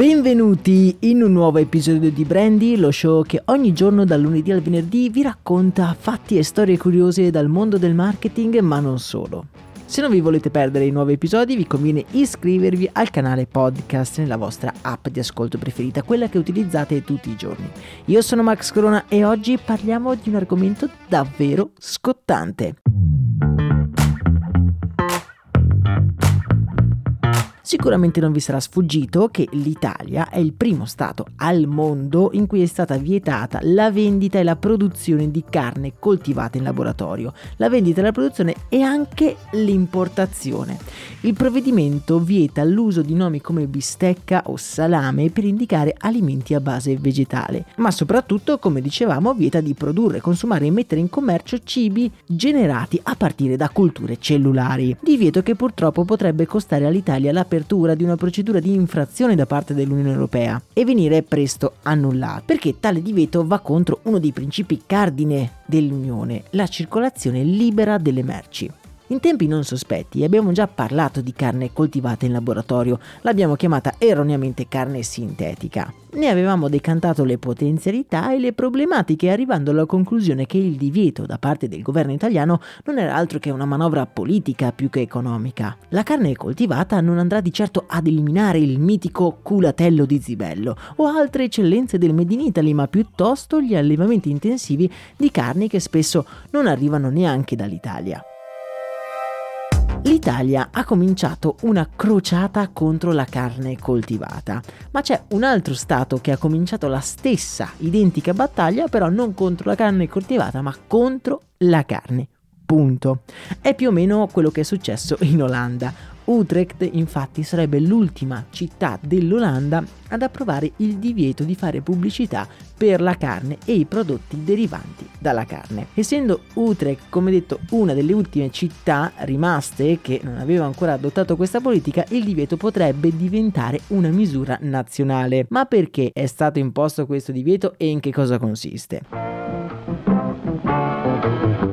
Benvenuti in un nuovo episodio di Brandy, lo show che ogni giorno dal lunedì al venerdì vi racconta fatti e storie curiose dal mondo del marketing, ma non solo. Se non vi volete perdere i nuovi episodi, vi conviene iscrivervi al canale podcast nella vostra app di ascolto preferita, quella che utilizzate tutti i giorni. Io sono Max Corona e oggi parliamo di un argomento davvero scottante. Sicuramente non vi sarà sfuggito che l'Italia è il primo Stato al mondo in cui è stata vietata la vendita e la produzione di carne coltivata in laboratorio, la vendita e la produzione e anche l'importazione. Il provvedimento vieta l'uso di nomi come bistecca o salame per indicare alimenti a base vegetale, ma soprattutto, come dicevamo, vieta di produrre, consumare e mettere in commercio cibi generati a partire da culture cellulari. Divieto che purtroppo potrebbe costare all'Italia l'apertura l'apertura di una procedura di infrazione da parte dell'Unione Europea e venire presto annullato, perché tale divieto va contro uno dei principi cardine dell'Unione, la circolazione libera delle merci. In tempi non sospetti abbiamo già parlato di carne coltivata in laboratorio, l'abbiamo chiamata erroneamente carne sintetica. Ne avevamo decantato le potenzialità e le problematiche arrivando alla conclusione che il divieto da parte del governo italiano non era altro che una manovra politica più che economica. La carne coltivata non andrà di certo ad eliminare il mitico culatello di Zibello o altre eccellenze del Made in Italy, ma piuttosto gli allevamenti intensivi di carni che spesso non arrivano neanche dall'Italia l'Italia ha cominciato una crociata contro la carne coltivata, ma c'è un altro Stato che ha cominciato la stessa identica battaglia, però non contro la carne coltivata, ma contro la carne. Punto. È più o meno quello che è successo in Olanda. Utrecht infatti sarebbe l'ultima città dell'Olanda ad approvare il divieto di fare pubblicità per la carne e i prodotti derivanti dalla carne. Essendo Utrecht, come detto, una delle ultime città rimaste che non aveva ancora adottato questa politica, il divieto potrebbe diventare una misura nazionale. Ma perché è stato imposto questo divieto e in che cosa consiste?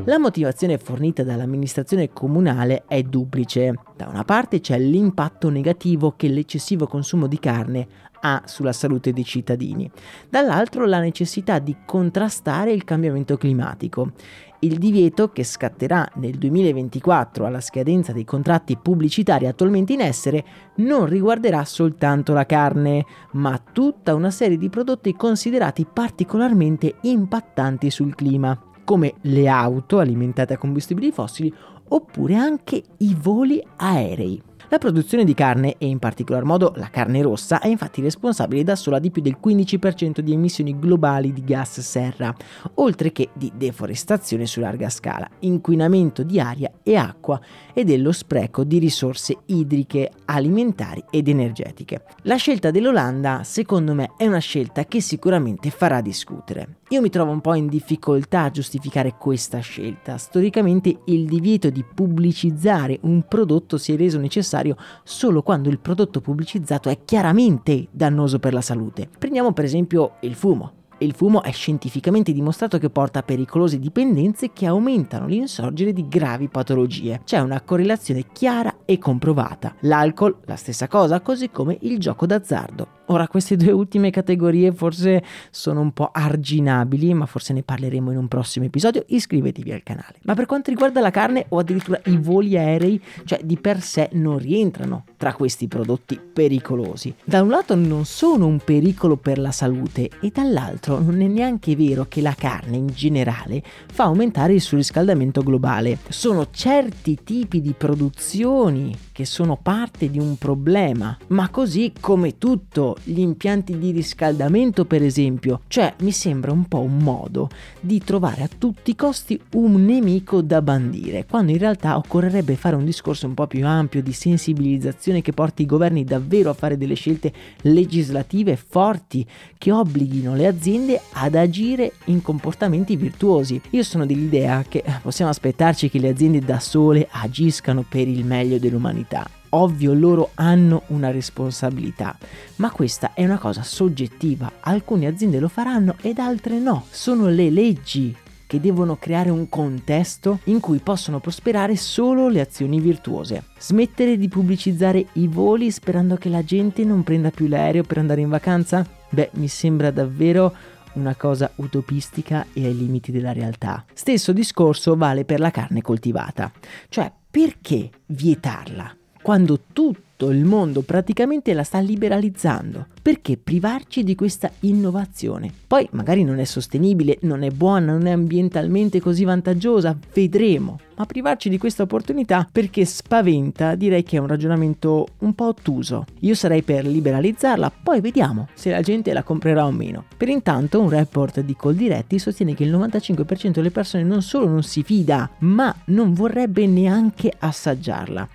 La motivazione fornita dall'amministrazione comunale è duplice. Da una parte c'è l'impatto negativo che l'eccessivo consumo di carne ha sulla salute dei cittadini, dall'altro la necessità di contrastare il cambiamento climatico. Il divieto, che scatterà nel 2024 alla scadenza dei contratti pubblicitari attualmente in essere, non riguarderà soltanto la carne, ma tutta una serie di prodotti considerati particolarmente impattanti sul clima come le auto alimentate a combustibili fossili oppure anche i voli aerei. La produzione di carne, e in particolar modo la carne rossa, è infatti responsabile da sola di più del 15% di emissioni globali di gas serra, oltre che di deforestazione su larga scala, inquinamento di aria e acqua e dello spreco di risorse idriche, alimentari ed energetiche. La scelta dell'Olanda, secondo me, è una scelta che sicuramente farà discutere. Io mi trovo un po' in difficoltà a giustificare questa scelta. Storicamente il divieto di pubblicizzare un prodotto si è reso necessario solo quando il prodotto pubblicizzato è chiaramente dannoso per la salute. Prendiamo per esempio il fumo. Il fumo è scientificamente dimostrato che porta a pericolose dipendenze che aumentano l'insorgere di gravi patologie. C'è una correlazione chiara e comprovata. L'alcol, la stessa cosa, così come il gioco d'azzardo. Ora queste due ultime categorie forse sono un po' arginabili, ma forse ne parleremo in un prossimo episodio. Iscrivetevi al canale. Ma per quanto riguarda la carne o addirittura i voli aerei, cioè di per sé non rientrano tra questi prodotti pericolosi. Da un lato non sono un pericolo per la salute e dall'altro non è neanche vero che la carne in generale fa aumentare il surriscaldamento globale. Sono certi tipi di produzioni che sono parte di un problema, ma così come tutto gli impianti di riscaldamento per esempio, cioè mi sembra un po' un modo di trovare a tutti i costi un nemico da bandire, quando in realtà occorrerebbe fare un discorso un po' più ampio di sensibilizzazione che porti i governi davvero a fare delle scelte legislative forti che obblighino le aziende ad agire in comportamenti virtuosi. Io sono dell'idea che possiamo aspettarci che le aziende da sole agiscano per il meglio dell'umanità Ovvio loro hanno una responsabilità, ma questa è una cosa soggettiva. Alcune aziende lo faranno ed altre no. Sono le leggi che devono creare un contesto in cui possono prosperare solo le azioni virtuose. Smettere di pubblicizzare i voli sperando che la gente non prenda più l'aereo per andare in vacanza? Beh, mi sembra davvero una cosa utopistica e ai limiti della realtà. Stesso discorso vale per la carne coltivata. Cioè, perché vietarla? Quando tutto il mondo praticamente la sta liberalizzando. Perché privarci di questa innovazione? Poi magari non è sostenibile, non è buona, non è ambientalmente così vantaggiosa, vedremo. Ma privarci di questa opportunità perché spaventa, direi che è un ragionamento un po' ottuso. Io sarei per liberalizzarla, poi vediamo se la gente la comprerà o meno. Per intanto un report di Coldiretti sostiene che il 95% delle persone non solo non si fida, ma non vorrebbe neanche assaggiarla.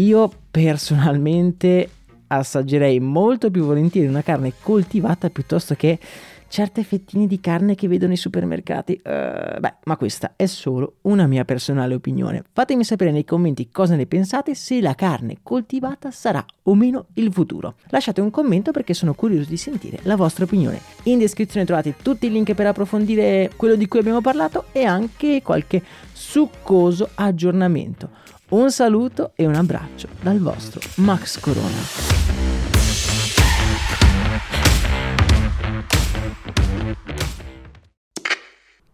Io personalmente assaggerei molto più volentieri una carne coltivata piuttosto che certe fettine di carne che vedo nei supermercati. Uh, beh, ma questa è solo una mia personale opinione. Fatemi sapere nei commenti cosa ne pensate, se la carne coltivata sarà o meno il futuro. Lasciate un commento perché sono curioso di sentire la vostra opinione. In descrizione trovate tutti i link per approfondire quello di cui abbiamo parlato e anche qualche succoso aggiornamento. Un saluto e un abbraccio dal vostro Max Corona.